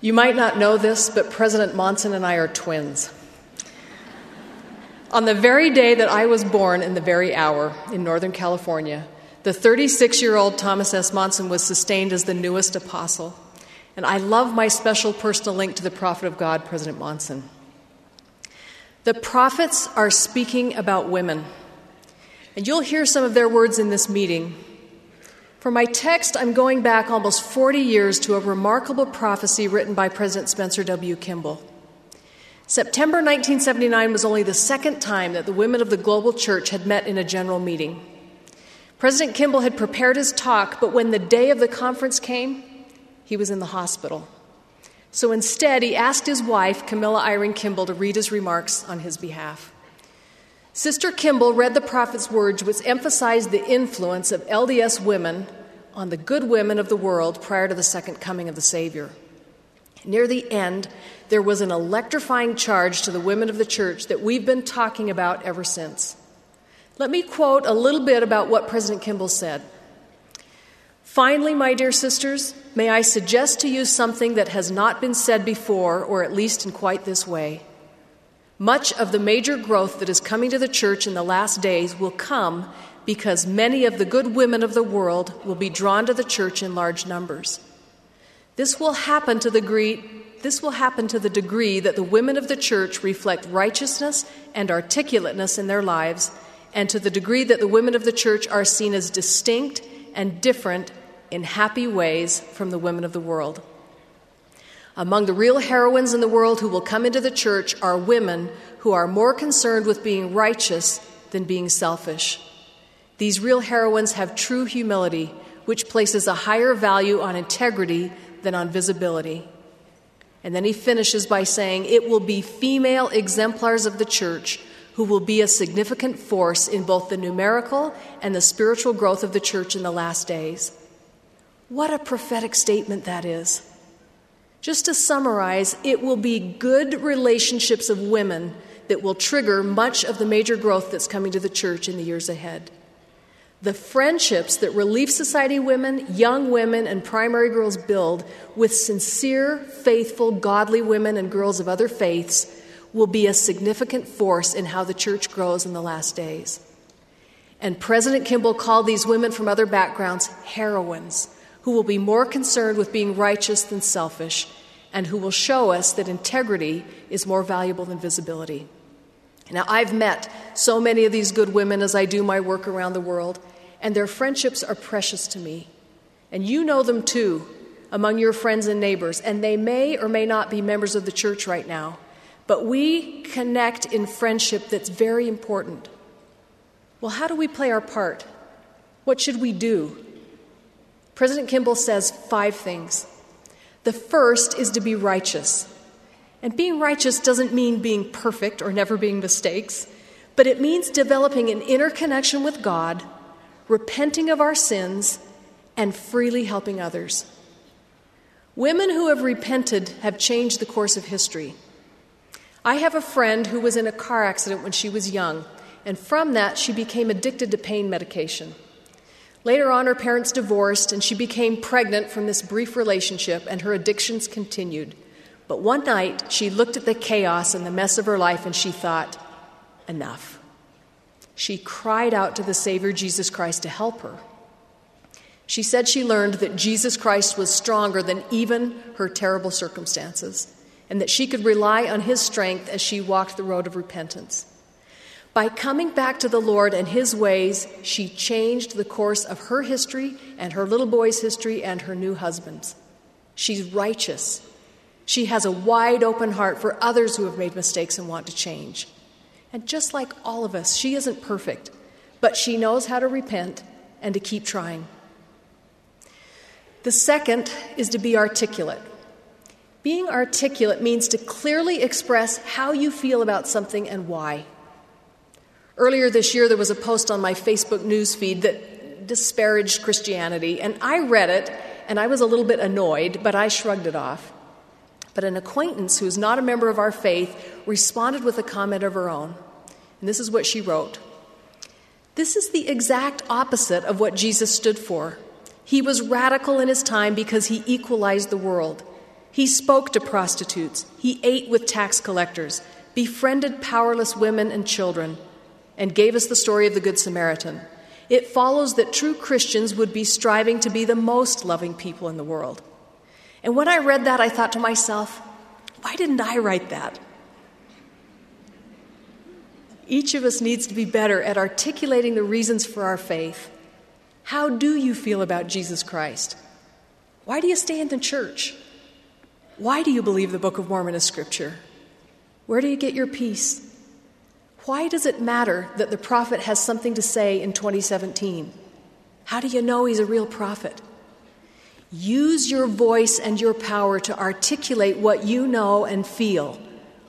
You might not know this, but President Monson and I are twins. On the very day that I was born, in the very hour in Northern California, the 36 year old Thomas S. Monson was sustained as the newest apostle. And I love my special personal link to the prophet of God, President Monson. The prophets are speaking about women. And you'll hear some of their words in this meeting. For my text, I'm going back almost 40 years to a remarkable prophecy written by President Spencer W. Kimball. September 1979 was only the second time that the women of the global church had met in a general meeting. President Kimball had prepared his talk, but when the day of the conference came, he was in the hospital. So instead, he asked his wife, Camilla Eyring Kimball, to read his remarks on his behalf. Sister Kimball read the prophet's words, which emphasized the influence of LDS women on the good women of the world prior to the second coming of the Savior. Near the end, there was an electrifying charge to the women of the church that we've been talking about ever since. Let me quote a little bit about what President Kimball said. Finally, my dear sisters, may I suggest to you something that has not been said before, or at least in quite this way. Much of the major growth that is coming to the church in the last days will come because many of the good women of the world will be drawn to the church in large numbers. This will happen to the degree, this will happen to the degree that the women of the church reflect righteousness and articulateness in their lives, and to the degree that the women of the church are seen as distinct and different in happy ways from the women of the world. Among the real heroines in the world who will come into the church are women who are more concerned with being righteous than being selfish. These real heroines have true humility, which places a higher value on integrity than on visibility. And then he finishes by saying, It will be female exemplars of the church who will be a significant force in both the numerical and the spiritual growth of the church in the last days. What a prophetic statement that is. Just to summarize, it will be good relationships of women that will trigger much of the major growth that's coming to the church in the years ahead. The friendships that Relief Society women, young women, and primary girls build with sincere, faithful, godly women and girls of other faiths will be a significant force in how the church grows in the last days. And President Kimball called these women from other backgrounds heroines who will be more concerned with being righteous than selfish, and who will show us that integrity is more valuable than visibility. Now, I've met so many of these good women as I do my work around the world, and their friendships are precious to me. And you know them too among your friends and neighbors, and they may or may not be members of the church right now, but we connect in friendship that's very important. Well, how do we play our part? What should we do? President Kimball says five things. The first is to be righteous. And being righteous doesn't mean being perfect or never being mistakes, but it means developing an inner connection with God, repenting of our sins, and freely helping others. Women who have repented have changed the course of history. I have a friend who was in a car accident when she was young, and from that, she became addicted to pain medication. Later on, her parents divorced, and she became pregnant from this brief relationship, and her addictions continued. But one night, she looked at the chaos and the mess of her life, and she thought, enough. She cried out to the Savior Jesus Christ to help her. She said she learned that Jesus Christ was stronger than even her terrible circumstances, and that she could rely on his strength as she walked the road of repentance. By coming back to the Lord and His ways, she changed the course of her history and her little boy's history and her new husband's. She's righteous. She has a wide open heart for others who have made mistakes and want to change. And just like all of us, she isn't perfect, but she knows how to repent and to keep trying. The second is to be articulate. Being articulate means to clearly express how you feel about something and why. Earlier this year, there was a post on my Facebook newsfeed that disparaged Christianity, and I read it and I was a little bit annoyed, but I shrugged it off. But an acquaintance who's not a member of our faith responded with a comment of her own. And this is what she wrote This is the exact opposite of what Jesus stood for. He was radical in his time because he equalized the world. He spoke to prostitutes. He ate with tax collectors, befriended powerless women and children, and gave us the story of the Good Samaritan. It follows that true Christians would be striving to be the most loving people in the world. And when I read that, I thought to myself, why didn't I write that? Each of us needs to be better at articulating the reasons for our faith. How do you feel about Jesus Christ? Why do you stay in the church? Why do you believe the Book of Mormon is scripture? Where do you get your peace? Why does it matter that the prophet has something to say in 2017? How do you know he's a real prophet? Use your voice and your power to articulate what you know and feel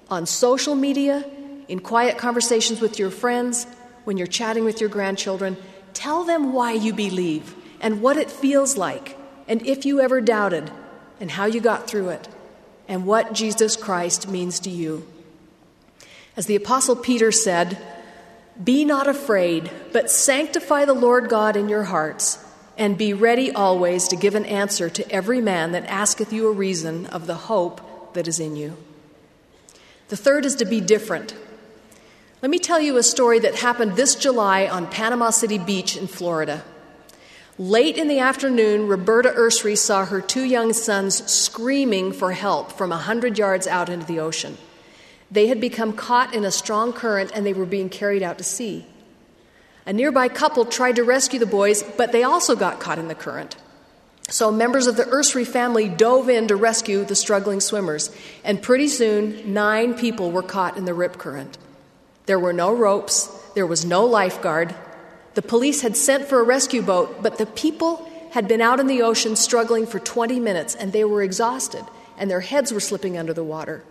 on social media, in quiet conversations with your friends, when you're chatting with your grandchildren. Tell them why you believe and what it feels like, and if you ever doubted, and how you got through it, and what Jesus Christ means to you. As the Apostle Peter said, Be not afraid, but sanctify the Lord God in your hearts and be ready always to give an answer to every man that asketh you a reason of the hope that is in you. The third is to be different. Let me tell you a story that happened this July on Panama City Beach in Florida. Late in the afternoon, Roberta Ursrey saw her two young sons screaming for help from a hundred yards out into the ocean. They had become caught in a strong current and they were being carried out to sea. A nearby couple tried to rescue the boys, but they also got caught in the current. So members of the Ursrey family dove in to rescue the struggling swimmers, and pretty soon, nine people were caught in the rip current. There were no ropes, there was no lifeguard. The police had sent for a rescue boat, but the people had been out in the ocean struggling for 20 minutes, and they were exhausted, and their heads were slipping under the water.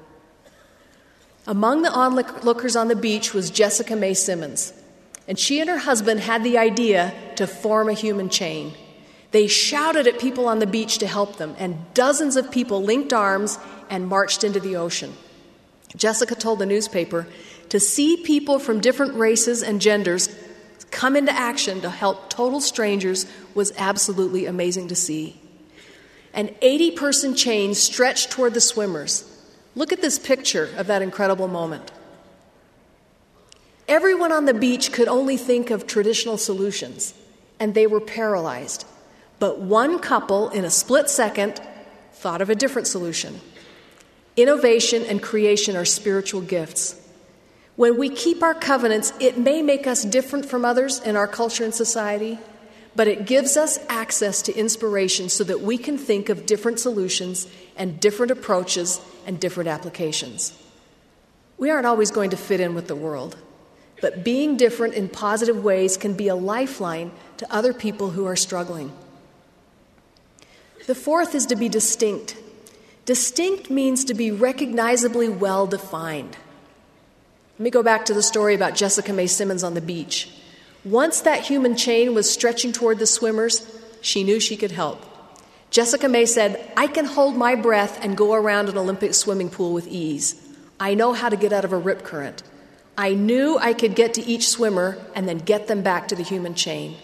Among the onlookers on the beach was Jessica Mae Simmons. And she and her husband had the idea to form a human chain. They shouted at people on the beach to help them, and dozens of people linked arms and marched into the ocean. Jessica told the newspaper to see people from different races and genders come into action to help total strangers was absolutely amazing to see. An 80 person chain stretched toward the swimmers. Look at this picture of that incredible moment. Everyone on the beach could only think of traditional solutions, and they were paralyzed. But one couple, in a split second, thought of a different solution. Innovation and creation are spiritual gifts. When we keep our covenants, it may make us different from others in our culture and society, but it gives us access to inspiration so that we can think of different solutions and different approaches and different applications. We aren't always going to fit in with the world. But being different in positive ways can be a lifeline to other people who are struggling. The fourth is to be distinct. Distinct means to be recognizably well defined. Let me go back to the story about Jessica Mae Simmons on the beach. Once that human chain was stretching toward the swimmers, she knew she could help. Jessica Mae said, I can hold my breath and go around an Olympic swimming pool with ease. I know how to get out of a rip current. I knew I could get to each swimmer and then get them back to the human chain.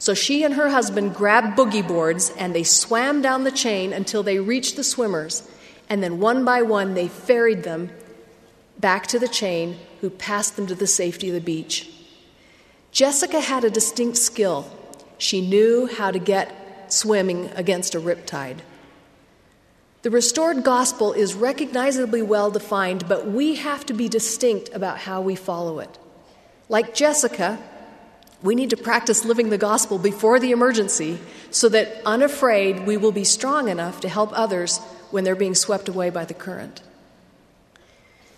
So she and her husband grabbed boogie boards and they swam down the chain until they reached the swimmers. And then one by one, they ferried them back to the chain, who passed them to the safety of the beach. Jessica had a distinct skill. She knew how to get swimming against a riptide. The restored gospel is recognizably well defined, but we have to be distinct about how we follow it. Like Jessica, we need to practice living the gospel before the emergency so that, unafraid, we will be strong enough to help others when they're being swept away by the current.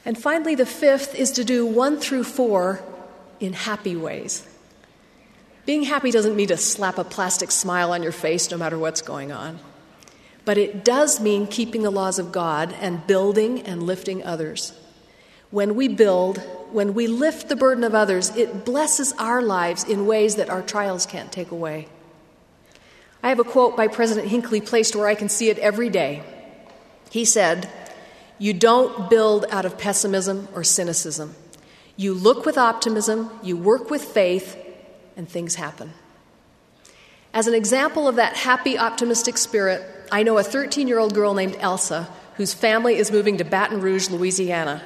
And finally, the fifth is to do one through four in happy ways. Being happy doesn't mean to slap a plastic smile on your face no matter what's going on. But it does mean keeping the laws of God and building and lifting others. When we build, when we lift the burden of others, it blesses our lives in ways that our trials can't take away. I have a quote by President Hinckley placed where I can see it every day. He said, You don't build out of pessimism or cynicism. You look with optimism, you work with faith, and things happen. As an example of that happy, optimistic spirit, I know a 13 year old girl named Elsa whose family is moving to Baton Rouge, Louisiana,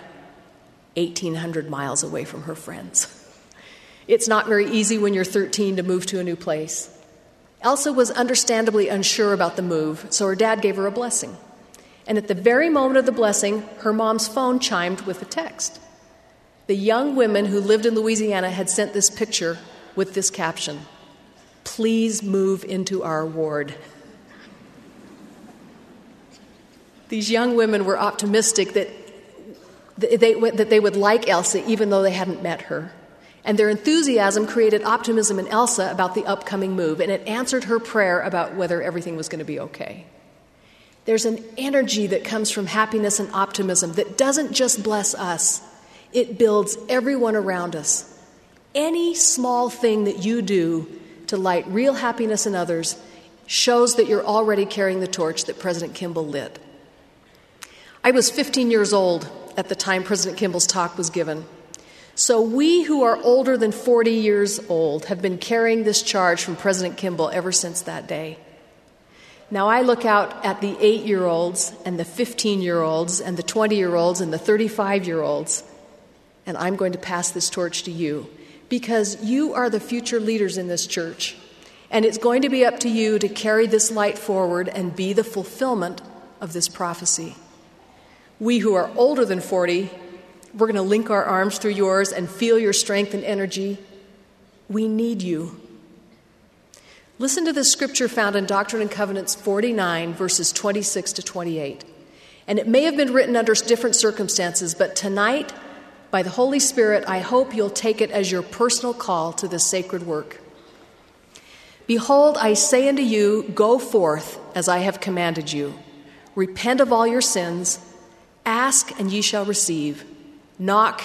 1,800 miles away from her friends. It's not very easy when you're 13 to move to a new place. Elsa was understandably unsure about the move, so her dad gave her a blessing. And at the very moment of the blessing, her mom's phone chimed with a text. The young women who lived in Louisiana had sent this picture with this caption Please move into our ward. These young women were optimistic that they, that they would like Elsa even though they hadn't met her. And their enthusiasm created optimism in Elsa about the upcoming move, and it answered her prayer about whether everything was going to be okay. There's an energy that comes from happiness and optimism that doesn't just bless us, it builds everyone around us. Any small thing that you do to light real happiness in others shows that you're already carrying the torch that President Kimball lit. I was 15 years old at the time President Kimball's talk was given. So, we who are older than 40 years old have been carrying this charge from President Kimball ever since that day. Now, I look out at the 8 year olds and the 15 year olds and the 20 year olds and the 35 year olds, and I'm going to pass this torch to you because you are the future leaders in this church. And it's going to be up to you to carry this light forward and be the fulfillment of this prophecy. We who are older than 40, we're going to link our arms through yours and feel your strength and energy. We need you. Listen to this scripture found in Doctrine and Covenants 49, verses 26 to 28. And it may have been written under different circumstances, but tonight, by the Holy Spirit, I hope you'll take it as your personal call to this sacred work. Behold, I say unto you, Go forth as I have commanded you. Repent of all your sins Ask, and ye shall receive. Knock,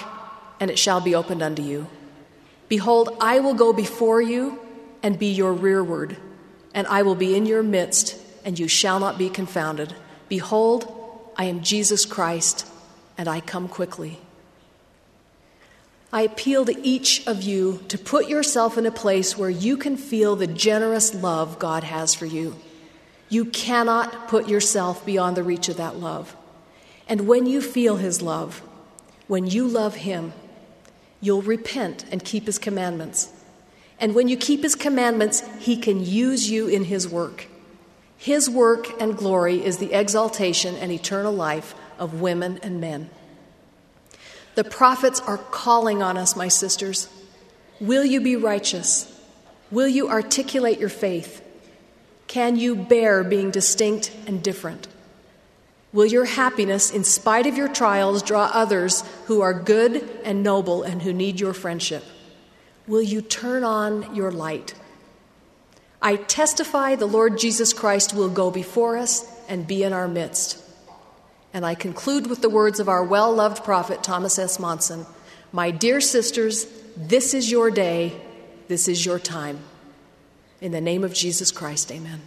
and it shall be opened unto you. Behold, I will go before you and be your rearward, and I will be in your midst, and you shall not be confounded. Behold, I am Jesus Christ, and I come quickly. I appeal to each of you to put yourself in a place where you can feel the generous love God has for you. You cannot put yourself beyond the reach of that love. And when you feel His love, when you love Him, you'll repent and keep His commandments. And when you keep His commandments, He can use you in His work. His work and glory is the exaltation and eternal life of women and men. The prophets are calling on us, my sisters. Will you be righteous? Will you articulate your faith? Can you bear being distinct and different? Will your happiness, in spite of your trials, draw others who are good and noble and who need your friendship? Will you turn on your light? I testify the Lord Jesus Christ will go before us and be in our midst. And I conclude with the words of our well loved prophet Thomas S. Monson My dear sisters, this is your day, this is your time. In the name of Jesus Christ, amen.